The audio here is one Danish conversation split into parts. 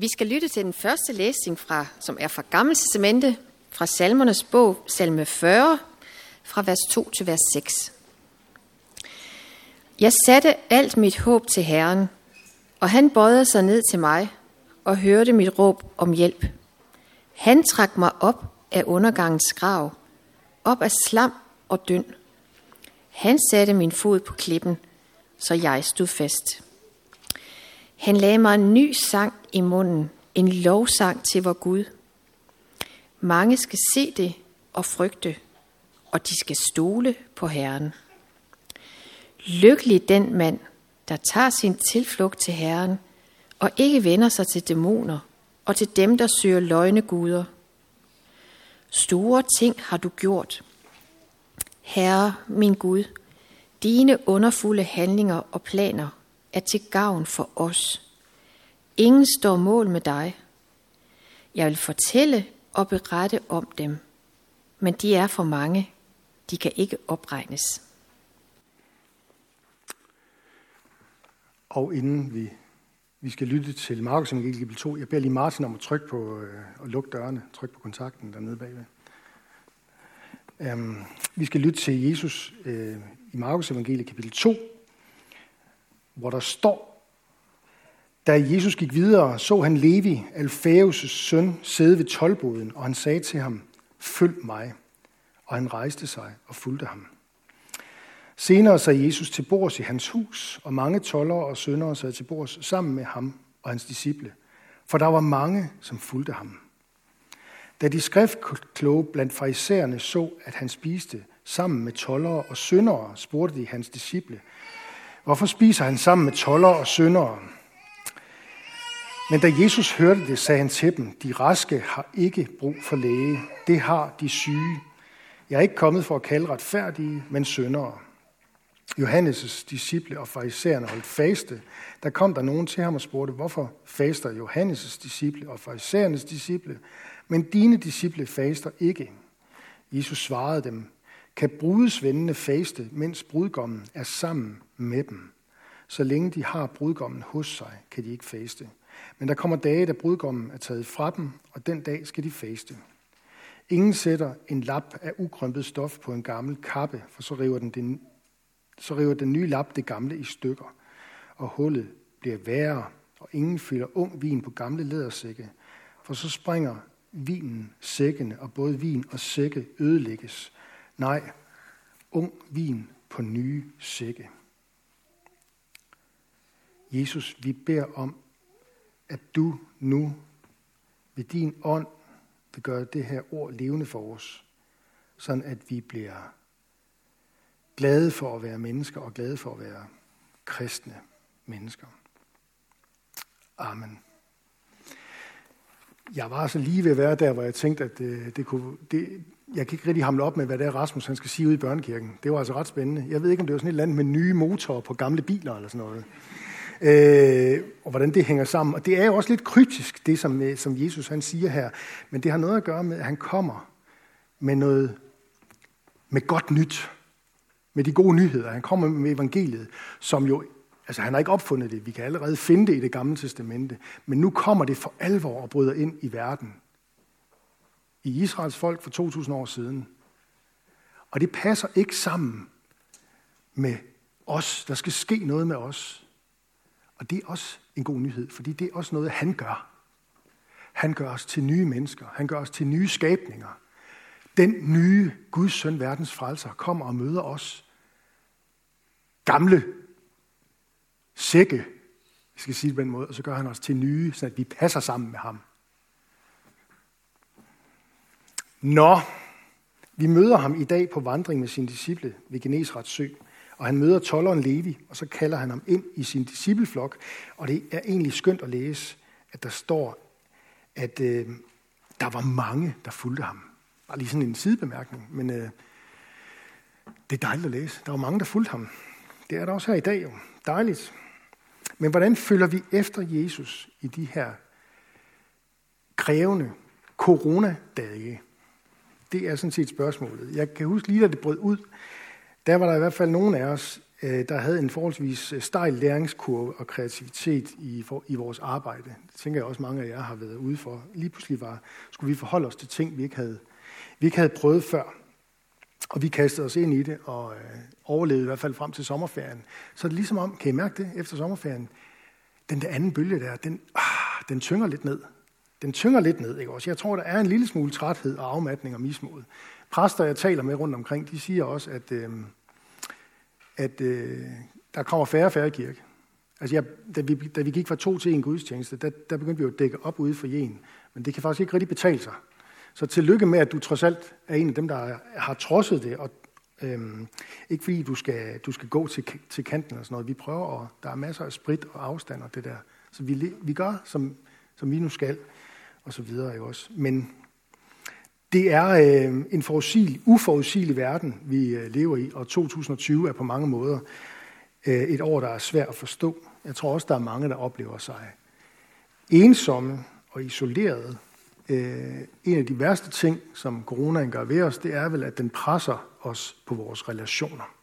Vi skal lytte til den første læsning, fra, som er fra Gamle Testamente, fra Salmernes bog, salme 40, fra vers 2 til vers 6. Jeg satte alt mit håb til Herren, og han bøjede sig ned til mig og hørte mit råb om hjælp. Han trak mig op af undergangens grav, op af slam og dynd. Han satte min fod på klippen, så jeg stod fast. Han lagde mig en ny sang i munden, en lovsang til vor Gud. Mange skal se det og frygte, og de skal stole på Herren. Lykkelig den mand, der tager sin tilflugt til Herren, og ikke vender sig til dæmoner og til dem, der søger løgne guder. Store ting har du gjort. Herre, min Gud, dine underfulde handlinger og planer er til gavn for os. Ingen står mål med dig. Jeg vil fortælle og berette om dem, men de er for mange. De kan ikke opregnes. Og inden vi, vi skal lytte til Markus Evangeliet kapitel 2, jeg beder lige Martin om at trykke på øh, og lukke dørene, trykke på kontakten dernede bagved. Um, vi skal lytte til Jesus øh, i Markus Evangeliet kapitel 2, hvor der står, da Jesus gik videre, så han Levi, Alfæus' søn, sidde ved tolvboden, og han sagde til ham, følg mig. Og han rejste sig og fulgte ham. Senere sad Jesus til bords i hans hus, og mange toller og søndere sad til bords sammen med ham og hans disciple, for der var mange, som fulgte ham. Da de skriftkloge blandt farisæerne så, at han spiste sammen med tollere og syndere, spurgte de hans disciple, hvorfor spiser han sammen med toller og syndere? Men da Jesus hørte det, sagde han til dem, de raske har ikke brug for læge, det har de syge. Jeg er ikke kommet for at kalde retfærdige, men syndere. Johannes' disciple og farisæerne holdt faste. Der kom der nogen til ham og spurgte, hvorfor faster Johannes' disciple og farisæernes disciple, men dine disciple faster ikke. Jesus svarede dem, kan brudesvendene faste, mens brudgommen er sammen med dem. Så længe de har brudgommen hos sig, kan de ikke faste. Men der kommer dage, da brudgommen er taget fra dem, og den dag skal de faste. Ingen sætter en lap af ukrømpet stof på en gammel kappe, for så river den, den, så river den nye lap det gamle i stykker, og hullet bliver værre, og ingen fylder ung vin på gamle lædersække, for så springer vinen sækkene, og både vin og sække ødelægges. Nej, ung vin på nye sække. Jesus, vi beder om, at du nu ved din ånd vil gøre det her ord levende for os, sådan at vi bliver glade for at være mennesker og glade for at være kristne mennesker. Amen. Jeg var så lige ved at være der, hvor jeg tænkte, at det, det kunne, det, jeg kan ikke rigtig hamle op med, hvad det er, Rasmus han skal sige ude i børnekirken. Det var altså ret spændende. Jeg ved ikke, om det var sådan et eller andet med nye motorer på gamle biler eller sådan noget øh, og hvordan det hænger sammen. Og det er jo også lidt kryptisk, det som, øh, som Jesus han siger her, men det har noget at gøre med, at han kommer med noget med godt nyt, med de gode nyheder. Han kommer med evangeliet, som jo, altså han har ikke opfundet det, vi kan allerede finde det i det gamle testamente, men nu kommer det for alvor og bryder ind i verden. I Israels folk for 2000 år siden. Og det passer ikke sammen med os. Der skal ske noget med os. Og det er også en god nyhed, fordi det er også noget, han gør. Han gør os til nye mennesker. Han gør os til nye skabninger. Den nye Guds søn, verdens frelser, kommer og møder os. Gamle sække, jeg skal sige det på den måde, og så gør han os til nye, så vi passer sammen med ham. Nå, vi møder ham i dag på vandring med sine disciple ved Genesrets sø. Og han møder tolleren Levi, og så kalder han ham ind i sin discipleflok. Og det er egentlig skønt at læse, at der står, at øh, der var mange, der fulgte ham. Bare lige sådan en sidebemærkning, men øh, det er dejligt at læse. Der var mange, der fulgte ham. Det er der også her i dag jo. Dejligt. Men hvordan følger vi efter Jesus i de her krævende coronadage? Det er sådan set spørgsmålet. Jeg kan huske lige, da det brød ud, der var der i hvert fald nogen af os, øh, der havde en forholdsvis øh, stejl læringskurve og kreativitet i, for, i vores arbejde. Det tænker jeg også, mange af jer har været ude for. Lige pludselig var, skulle vi forholde os til ting, vi ikke havde, vi ikke havde prøvet før. Og vi kastede os ind i det og øh, overlevede i hvert fald frem til sommerferien. Så det er ligesom om, kan I mærke det efter sommerferien? Den der anden bølge der, den, ah, den tynger lidt ned. Den tynger lidt ned, ikke også? Jeg tror, der er en lille smule træthed og afmatning og mismod. Præster, jeg taler med rundt omkring, de siger også, at, øh, at øh, der kommer færre og færre kirke. Altså, jeg, da, vi, da vi gik fra to til en gudstjeneste, der, der begyndte vi jo at dække op ude for jen. Men det kan faktisk ikke rigtig betale sig. Så tillykke med, at du trods alt er en af dem, der har trodset det. Og, øhm, ikke fordi du skal, du skal gå til, til kanten og sådan noget. Vi prøver, og der er masser af sprit og afstand og det der. Så vi, vi gør, som, som vi nu skal, og så videre jo også. Men det er øh, en forudsigelig, uforudsigelig verden, vi øh, lever i, og 2020 er på mange måder øh, et år, der er svært at forstå. Jeg tror også, der er mange, der oplever sig ensomme og isolerede øh, en af de værste ting, som coronaen gør ved os, det er vel, at den presser os på vores relationer.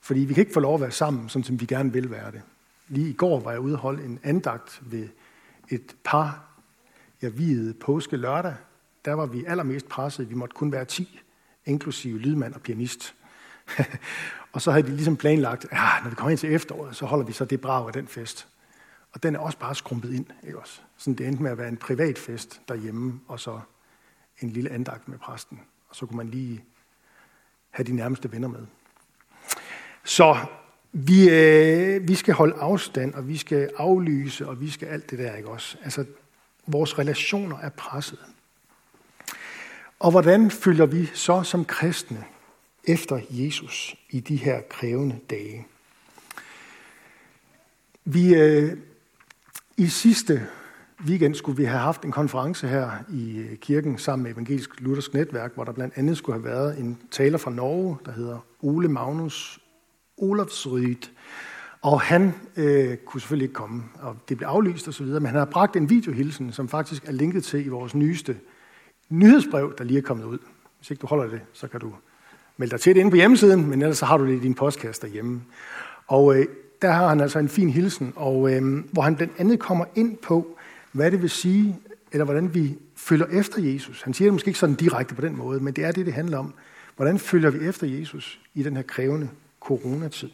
Fordi vi kan ikke få lov at være sammen, sådan som vi gerne vil være det. Lige i går var jeg ude og holde en andagt ved et par, jeg videde påske lørdag. Der var vi allermest presset. Vi måtte kun være 10, inklusive lydmand og pianist. og så havde de ligesom planlagt, at ja, når vi kommer ind til efteråret, så holder vi så det brag af den fest. Og den er også bare skrumpet ind, ikke også? Sådan det endte med at være en privat fest derhjemme, og så en lille andagt med præsten. Og så kunne man lige have de nærmeste venner med. Så vi, øh, vi skal holde afstand, og vi skal aflyse, og vi skal alt det der, ikke også? Altså, vores relationer er presset. Og hvordan følger vi så som kristne efter Jesus i de her krævende dage? Vi, øh, i sidste weekend skulle vi have haft en konference her i øh, kirken sammen med Evangelisk Luthersk Netværk, hvor der blandt andet skulle have været en taler fra Norge, der hedder Ole Magnus Olafsryd. Og han øh, kunne selvfølgelig ikke komme, og det blev aflyst osv., men han har bragt en videohilsen, som faktisk er linket til i vores nyeste nyhedsbrev, der lige er kommet ud. Hvis ikke du holder det, så kan du melde dig til det inde på hjemmesiden, men ellers så har du det i din postkasse derhjemme. Og øh, der har han altså en fin hilsen, og, øh, hvor han blandt andet kommer ind på, hvad det vil sige, eller hvordan vi følger efter Jesus. Han siger det måske ikke sådan direkte på den måde, men det er det, det handler om. Hvordan følger vi efter Jesus i den her krævende coronatid?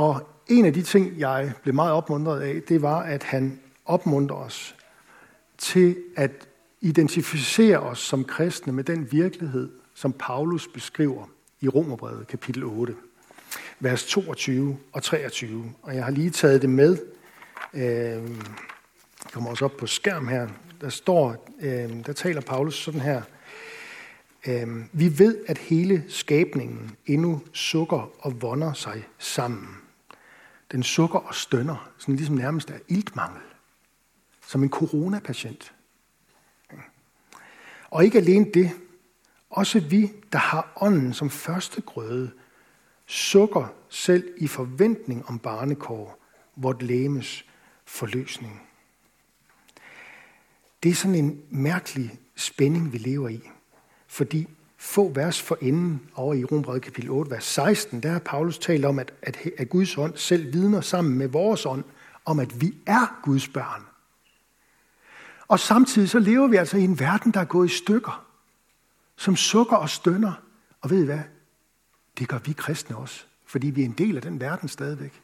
Og en af de ting, jeg blev meget opmuntret af, det var, at han opmuntrer os til at identificere os som kristne med den virkelighed, som Paulus beskriver i Romerbrevet kapitel 8 vers 22 og 23. Og jeg har lige taget det med. Øh, kommer også op på skærm her. Der står, øh, der taler Paulus sådan her. Øh, vi ved, at hele skabningen endnu sukker og vonder sig sammen. Den sukker og stønner, sådan ligesom nærmest af iltmangel. Som en coronapatient. Og ikke alene det, også vi, der har ånden som første grøde, sukker selv i forventning om barnekår, vort læmes forløsning. Det er sådan en mærkelig spænding, vi lever i. Fordi få vers forinden over i Rombrevet kapitel 8, vers 16, der har Paulus talt om, at, at, at Guds ånd selv vidner sammen med vores ånd, om at vi er Guds børn. Og samtidig så lever vi altså i en verden, der er gået i stykker, som sukker og stønner. Og ved I hvad? Det gør vi kristne også, fordi vi er en del af den verden stadigvæk.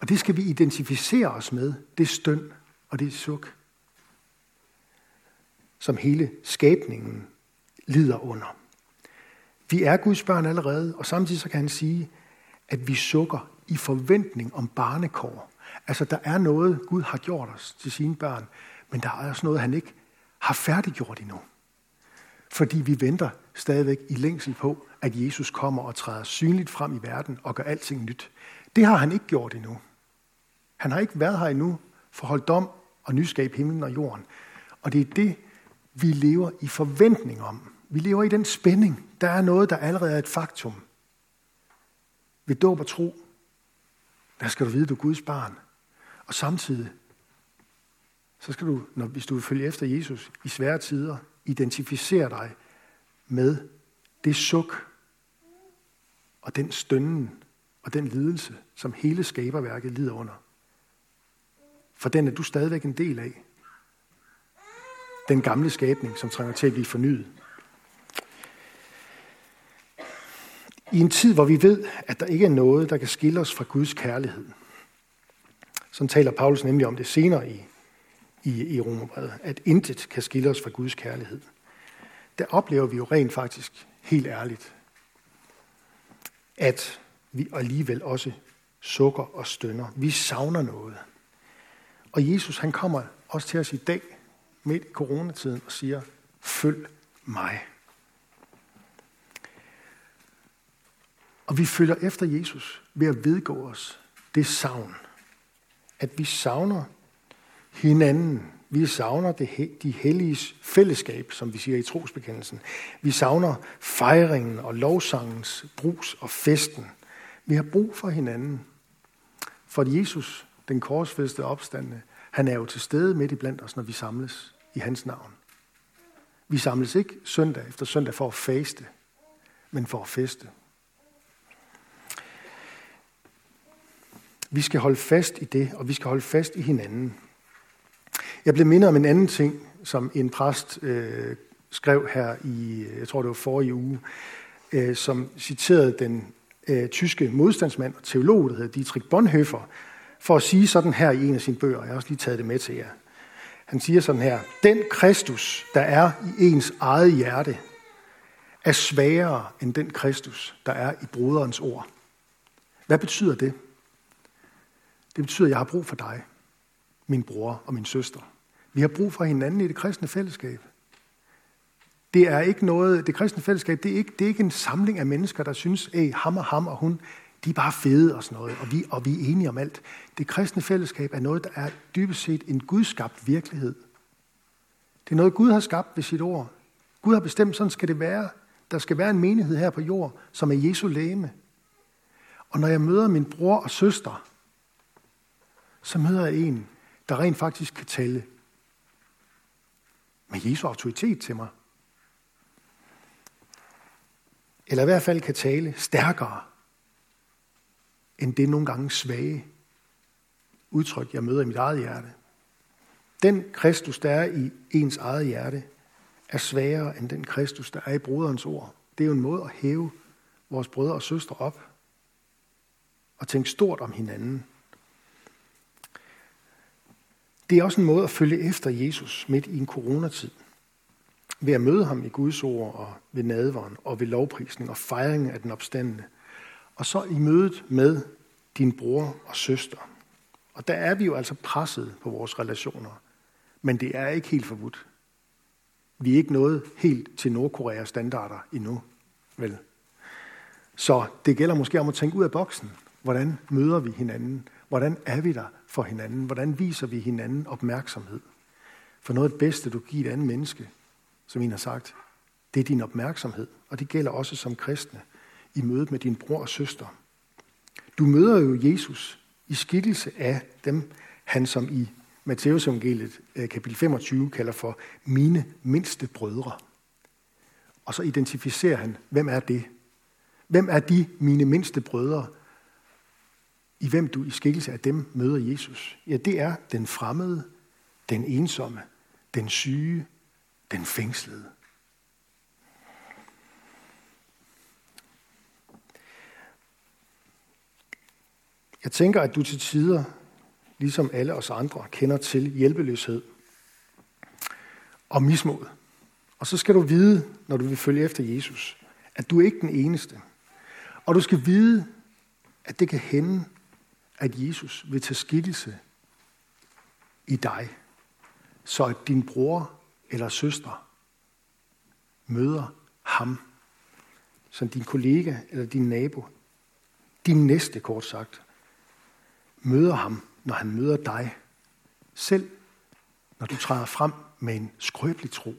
Og det skal vi identificere os med, det støn og det suk, som hele skabningen lider under. Vi er Guds børn allerede, og samtidig så kan han sige, at vi sukker i forventning om barnekår. Altså, der er noget, Gud har gjort os til sine børn, men der er også noget, han ikke har færdiggjort endnu. Fordi vi venter stadigvæk i længsel på, at Jesus kommer og træder synligt frem i verden og gør alting nyt. Det har han ikke gjort endnu. Han har ikke været her endnu for at holde dom og nyskabe himlen og jorden. Og det er det, vi lever i forventning om. Vi lever i den spænding. Der er noget, der allerede er et faktum. Ved dåb og tro, der skal du vide, at du er Guds barn. Og samtidig, så skal du, når, hvis du vil følge efter Jesus i svære tider, identificere dig med det suk, og den stønnen og den lidelse, som hele skaberværket lider under. For den er du stadigvæk en del af. Den gamle skabning, som trænger til at blive fornyet. I en tid, hvor vi ved, at der ikke er noget, der kan skille os fra Guds kærlighed. Så taler Paulus nemlig om det senere i, i, i Romerbrevet, at intet kan skille os fra Guds kærlighed. Der oplever vi jo rent faktisk, helt ærligt, at vi alligevel også sukker og stønner. Vi savner noget. Og Jesus han kommer også til os i dag, midt i coronatiden, og siger, følg mig. Og vi følger efter Jesus ved at vedgå os det savn. At vi savner hinanden. Vi savner det, de helliges fællesskab, som vi siger i trosbekendelsen. Vi savner fejringen og lovsangens brus og festen. Vi har brug for hinanden. For Jesus, den korsfæstede opstande, han er jo til stede midt i blandt os, når vi samles i hans navn. Vi samles ikke søndag efter søndag for at faste, men for at feste. Vi skal holde fast i det, og vi skal holde fast i hinanden. Jeg blev mindet om en anden ting, som en præst øh, skrev her i, jeg tror det var forrige uge, øh, som citerede den øh, tyske modstandsmand og teolog, der hedder Dietrich Bonhoeffer, for at sige sådan her i en af sine bøger. Jeg har også lige taget det med til jer. Han siger sådan her, den Kristus, der er i ens eget hjerte, er svagere end den Kristus, der er i broderens ord. Hvad betyder det? Det betyder, at jeg har brug for dig, min bror og min søster. Vi har brug for hinanden i det kristne fællesskab. Det er ikke noget, det kristne fællesskab, det er ikke, det er ikke en samling af mennesker, der synes, at ham og ham og hun, de er bare fede og sådan noget, og vi, og vi er enige om alt. Det kristne fællesskab er noget, der er dybest set en gudskabt virkelighed. Det er noget, Gud har skabt ved sit ord. Gud har bestemt, sådan skal det være. Der skal være en menighed her på jord, som er Jesu læme. Og når jeg møder min bror og søster, så møder jeg en, der rent faktisk kan tale med Jesu autoritet til mig. Eller i hvert fald kan tale stærkere end det nogle gange svage udtryk, jeg møder i mit eget hjerte. Den Kristus, der er i ens eget hjerte, er svagere end den Kristus, der er i broderens ord. Det er jo en måde at hæve vores brødre og søstre op og tænke stort om hinanden. Det er også en måde at følge efter Jesus midt i en coronatid. Ved at møde ham i Guds ord og ved nadveren og ved lovprisning og fejringen af den opstandende. Og så i mødet med din bror og søster. Og der er vi jo altså presset på vores relationer. Men det er ikke helt forbudt. Vi er ikke nået helt til Nordkoreas standarder endnu, vel? Så det gælder måske om at tænke ud af boksen. Hvordan møder vi hinanden? Hvordan er vi der for hinanden? Hvordan viser vi hinanden opmærksomhed? For noget af det bedste, du giver et andet menneske, som en har sagt, det er din opmærksomhed. Og det gælder også som kristne i mødet med din bror og søster. Du møder jo Jesus i skikkelse af dem, han som i Matteus evangeliet øh, kapitel 25 kalder for mine mindste brødre. Og så identificerer han, hvem er det? Hvem er de mine mindste brødre, i hvem du i skikkelse af dem møder Jesus? Ja, det er den fremmede, den ensomme, den syge, den fængslede. Jeg tænker, at du til tider, ligesom alle os andre, kender til hjælpeløshed og mismod. Og så skal du vide, når du vil følge efter Jesus, at du er ikke den eneste. Og du skal vide, at det kan hende, at Jesus vil tage skikkelse i dig, så at din bror eller søster møder ham, som din kollega eller din nabo, din næste kort sagt, møder ham, når han møder dig, selv når du træder frem med en skrøbelig tro.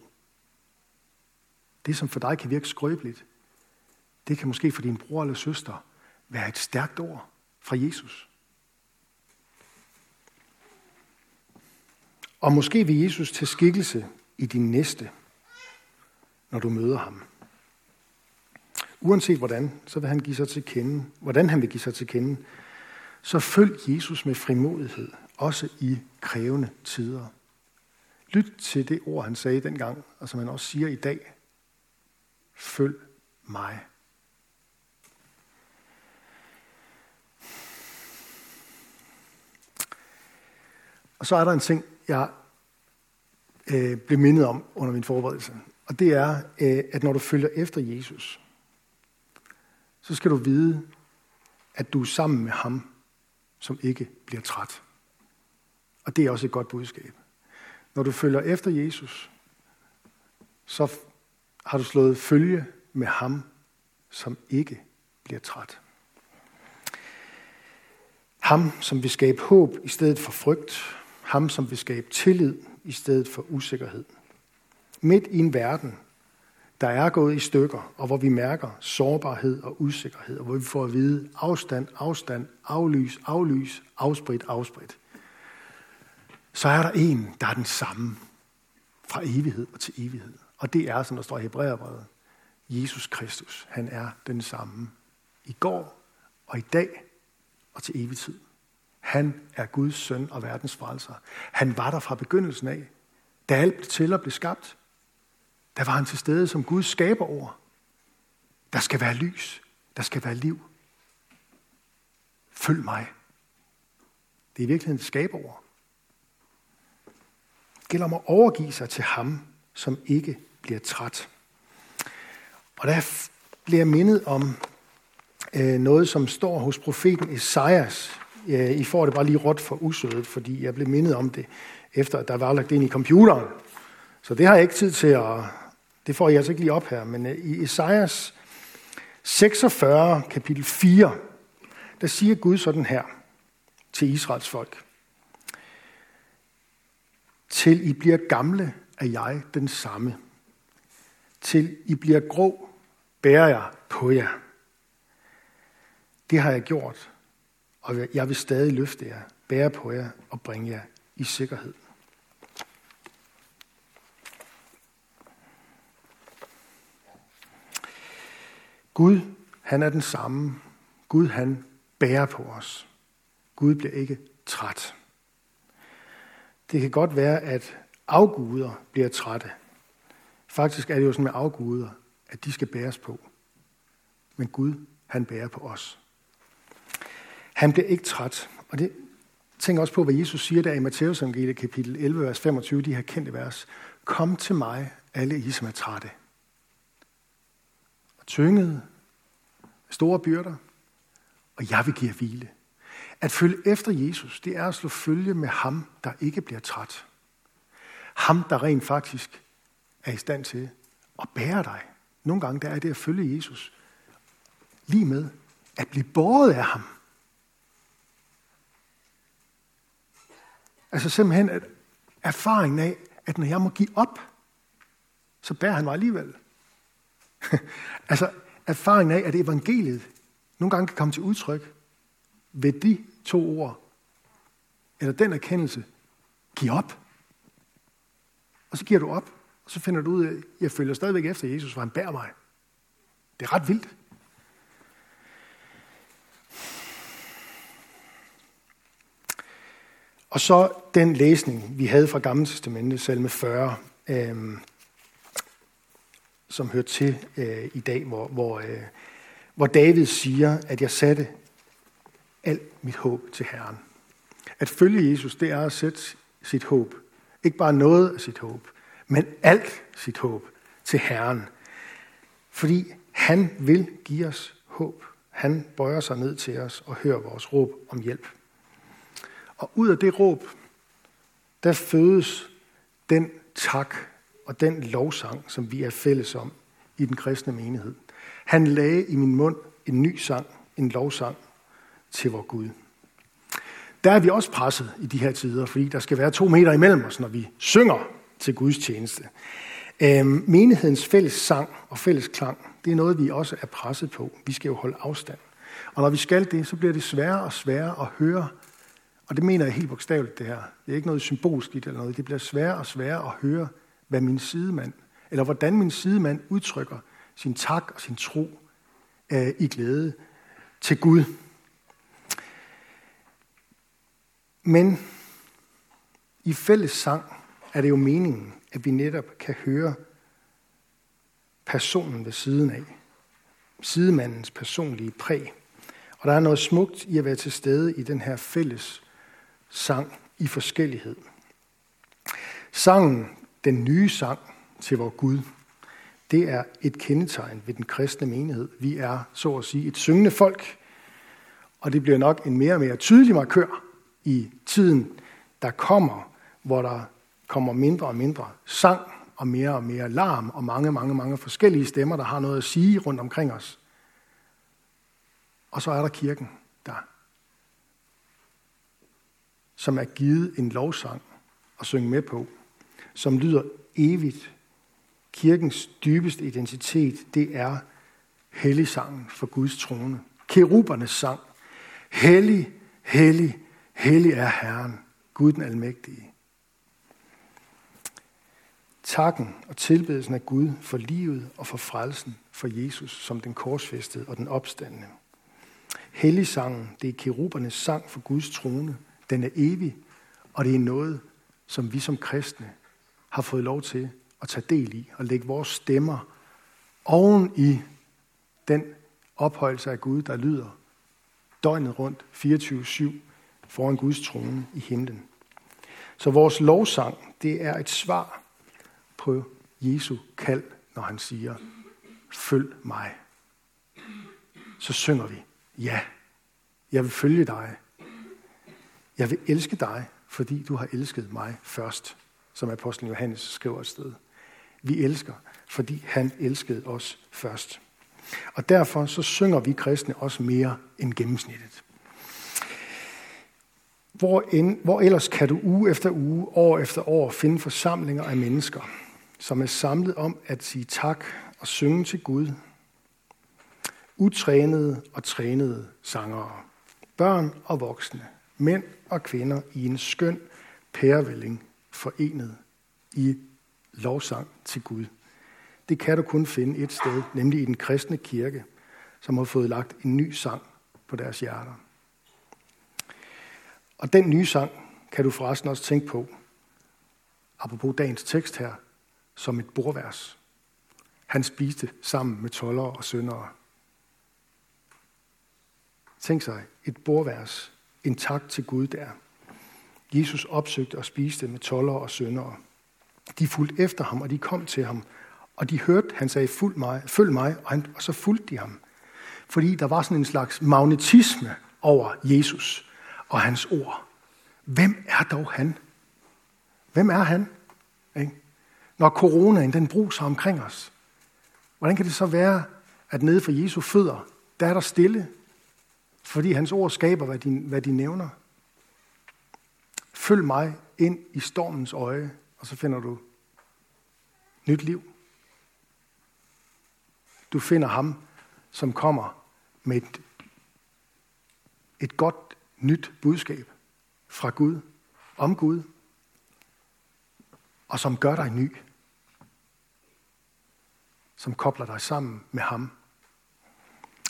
Det, som for dig kan virke skrøbeligt, det kan måske for din bror eller søster være et stærkt ord fra Jesus. Og måske vil Jesus til skikkelse i din næste, når du møder ham. uanset hvordan, så vil han give sig til kende, hvordan han vil give sig til kende, så følg Jesus med frimodighed, også i krævende tider. Lyt til det ord, han sagde dengang, og som han også siger i dag. Følg mig. Og så er der en ting, jeg øh, blev mindet om under min forberedelse. Og det er, øh, at når du følger efter Jesus, så skal du vide, at du er sammen med ham, som ikke bliver træt. Og det er også et godt budskab. Når du følger efter Jesus, så har du slået følge med ham, som ikke bliver træt. Ham, som vil skabe håb i stedet for frygt. Ham, som vil skabe tillid i stedet for usikkerhed. Midt i en verden, der er gået i stykker, og hvor vi mærker sårbarhed og usikkerhed, og hvor vi får at vide afstand, afstand, aflys, aflys, afsprit, afsprit, så er der en, der er den samme fra evighed og til evighed. Og det er, som der står i Hebræerbrevet, Jesus Kristus. Han er den samme i går og i dag og til evig tid. Han er Guds søn og verdens frelser. Han var der fra begyndelsen af. Da alt blev til og blev skabt, der var han til stede som Guds skaberord. Der skal være lys. Der skal være liv. Følg mig. Det er i virkeligheden et skaberord. Det gælder om at overgive sig til ham, som ikke bliver træt. Og der bliver mindet om øh, noget, som står hos profeten Esajas. Øh, I får det bare lige råt for usødet, fordi jeg blev mindet om det, efter at der var lagt ind i computeren. Så det har jeg ikke tid til at... Det får jeg altså ikke lige op her, men øh, i Esajas 46, kapitel 4, der siger Gud sådan her til Israels folk. Til I bliver gamle, er jeg den samme. Til I bliver grå, bærer jeg på jer. Det har jeg gjort, og jeg vil stadig løfte jer, bære på jer og bringe jer i sikkerhed. Gud, han er den samme. Gud, han bærer på os. Gud bliver ikke træt. Det kan godt være, at afguder bliver trætte. Faktisk er det jo sådan med afguder, at de skal bæres på. Men Gud, han bærer på os. Han bliver ikke træt. Og det tænker også på, hvad Jesus siger der i Matteus evangeliet kapitel 11, vers 25, de her kendte vers. Kom til mig, alle I, som er trætte. Og tyngede store byrder, og jeg vil give hvile. At følge efter Jesus, det er at slå følge med ham, der ikke bliver træt. Ham, der rent faktisk er i stand til at bære dig. Nogle gange der er det at følge Jesus lige med at blive båret af ham. Altså simpelthen at erfaringen af, at når jeg må give op, så bærer han mig alligevel. altså erfaringen af, at evangeliet nogle gange kan komme til udtryk ved de to ord, eller den erkendelse, giv op. Og så giver du op, og så finder du ud af, at jeg følger stadigvæk efter Jesus, for han bærer mig. Det er ret vildt. Og så den læsning, vi havde fra Gamle Testamentet, salme 40, øh, som hører til øh, i dag, hvor, hvor, øh, hvor David siger, at jeg satte alt mit håb til Herren. At følge Jesus, det er at sætte sit håb. Ikke bare noget af sit håb, men alt sit håb til Herren. Fordi han vil give os håb. Han bøjer sig ned til os og hører vores råb om hjælp. Og ud af det råb, der fødes den tak og den lovsang, som vi er fælles om i den kristne menighed. Han lagde i min mund en ny sang, en lovsang til vor Gud. Der er vi også presset i de her tider, fordi der skal være to meter imellem os, når vi synger til Guds tjeneste. Øhm, menighedens fælles sang og fælles klang, det er noget, vi også er presset på. Vi skal jo holde afstand. Og når vi skal det, så bliver det sværere og sværere at høre og det mener jeg helt bogstaveligt, det her. Det er ikke noget symbolsk eller noget. Det bliver sværere og sværere at høre, hvad min sidemand, eller hvordan min sidemand udtrykker sin tak og sin tro øh, i glæde til Gud. Men i fælles sang er det jo meningen, at vi netop kan høre personen ved siden af. Sidemandens personlige præg. Og der er noget smukt i at være til stede i den her fælles sang i forskellighed. Sangen, den nye sang til vor Gud, det er et kendetegn ved den kristne menighed. Vi er, så at sige, et syngende folk, og det bliver nok en mere og mere tydelig markør i tiden, der kommer, hvor der kommer mindre og mindre sang og mere og mere larm og mange, mange, mange forskellige stemmer, der har noget at sige rundt omkring os. Og så er der kirken, der som er givet en lovsang at synge med på, som lyder evigt. Kirkens dybeste identitet, det er helligsangen for Guds trone. Kerubernes sang. Hellig, hellig, hellig er Herren, Gud den almægtige. Takken og tilbedelsen af Gud for livet og for frelsen for Jesus som den korsfæstede og den opstandende. Helligsangen, det er kerubernes sang for Guds trone. Den er evig, og det er noget, som vi som kristne har fået lov til at tage del i og lægge vores stemmer oven i den ophøjelse af Gud, der lyder døgnet rundt 24-7 foran Guds trone i himlen. Så vores lovsang, det er et svar på Jesu kald, når han siger, følg mig. Så synger vi, ja, jeg vil følge dig. Jeg vil elske dig, fordi du har elsket mig først, som apostlen Johannes skriver et sted. Vi elsker, fordi han elskede os først. Og derfor så synger vi kristne også mere end gennemsnittet. Hvor, end, hvor ellers kan du uge efter uge, år efter år finde forsamlinger af mennesker, som er samlet om at sige tak og synge til Gud. Utrænede og trænede sangere. Børn og voksne. Mænd og kvinder i en skøn pærevælling forenet i lovsang til Gud. Det kan du kun finde et sted, nemlig i den kristne kirke, som har fået lagt en ny sang på deres hjerter. Og den nye sang kan du forresten også tænke på, apropos dagens tekst her, som et bordvers. Han spiste sammen med tollere og syndere. Tænk sig, et bordvers, en tak til Gud der. Jesus opsøgte og spiste med tollere og syndere. De fulgte efter ham, og de kom til ham, og de hørte, han sagde, følg mig, følg mig og, han, og så fulgte de ham. Fordi der var sådan en slags magnetisme over Jesus og hans ord. Hvem er dog han? Hvem er han? Ikke? Når coronaen den bruser omkring os, hvordan kan det så være, at nede for Jesu fødder, der er der stille, fordi hans ord skaber, hvad de, hvad de nævner. Følg mig ind i stormens øje, og så finder du nyt liv. Du finder ham, som kommer med et, et godt nyt budskab fra Gud, om Gud, og som gør dig ny. Som kobler dig sammen med ham.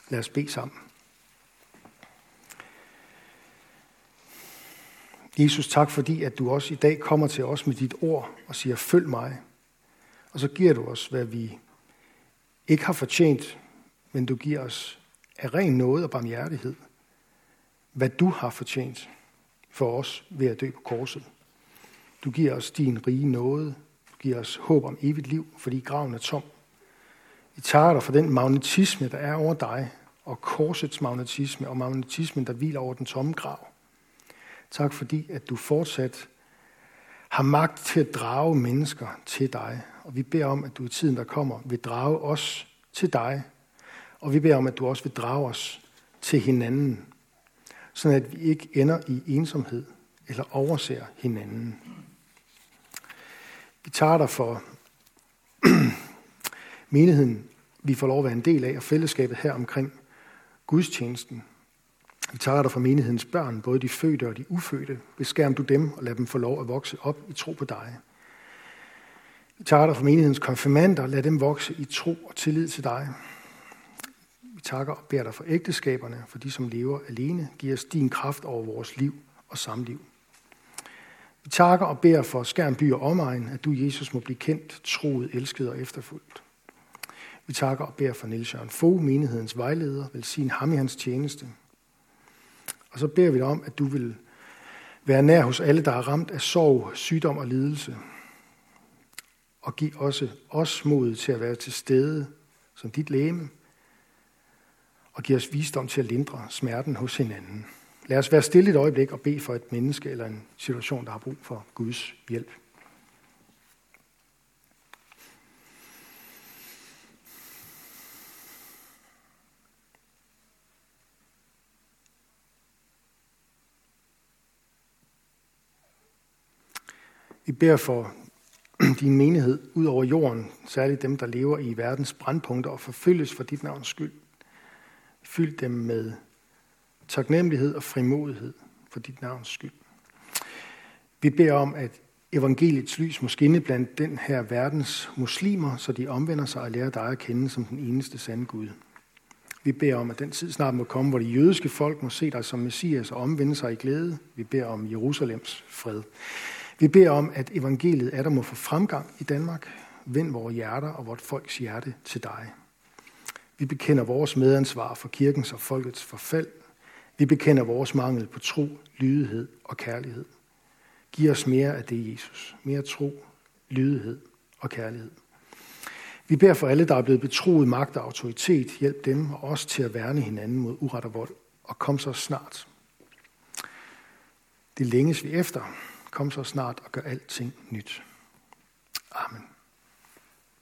Lad os bede sammen. Jesus, tak fordi, at du også i dag kommer til os med dit ord og siger, følg mig. Og så giver du os, hvad vi ikke har fortjent, men du giver os af ren nåde og barmhjertighed, hvad du har fortjent for os ved at dø på korset. Du giver os din rige nåde. Du giver os håb om evigt liv, fordi graven er tom. Vi tager dig for den magnetisme, der er over dig, og korsets magnetisme, og magnetismen, der hviler over den tomme grav. Tak fordi, at du fortsat har magt til at drage mennesker til dig. Og vi beder om, at du i tiden, der kommer, vil drage os til dig. Og vi beder om, at du også vil drage os til hinanden, så at vi ikke ender i ensomhed eller overser hinanden. Vi tager dig for menigheden, vi får lov at være en del af, og fællesskabet her omkring gudstjenesten. Vi tager dig for menighedens børn, både de fødte og de ufødte. Beskærm du dem og lad dem få lov at vokse op i tro på dig. Vi takker dig for menighedens konfirmander, lad dem vokse i tro og tillid til dig. Vi Vi takker og beder dig for ægteskaberne, for de, som lever alene. Giv os din kraft over vores liv og samliv. Vi takker og beder for Skærmby og omegn, at du, Jesus, må blive kendt, troet, elsket og efterfulgt. Vi takker og beder for Niels Jørgen Fogh, menighedens vejleder. Velsign ham i hans tjeneste. Og så beder vi dig om, at du vil være nær hos alle, der er ramt af sorg, sygdom og lidelse. Og giv også os mod til at være til stede som dit læme. Og giv os visdom til at lindre smerten hos hinanden. Lad os være stille et øjeblik og bede for et menneske eller en situation, der har brug for Guds hjælp. Vi beder for din menighed ud over jorden, særligt dem, der lever i verdens brandpunkter og forfølges for dit navns skyld. Fyld dem med taknemmelighed og frimodighed for dit navns skyld. Vi beder om, at evangeliets lys må skinne blandt den her verdens muslimer, så de omvender sig og lærer dig at kende som den eneste sande Gud. Vi beder om, at den tid snart må komme, hvor de jødiske folk må se dig som Messias og omvende sig i glæde. Vi beder om Jerusalems fred. Vi beder om, at evangeliet er der må få fremgang i Danmark. Vend vores hjerter og vort folks hjerte til dig. Vi bekender vores medansvar for kirkens og folkets forfald. Vi bekender vores mangel på tro, lydighed og kærlighed. Giv os mere af det, Jesus. Mere tro, lydighed og kærlighed. Vi beder for alle, der er blevet betroet magt og autoritet. Hjælp dem og os til at værne hinanden mod uret og vold. Og kom så snart. Det længes vi efter. Kom så snart og gør alting nyt. Amen.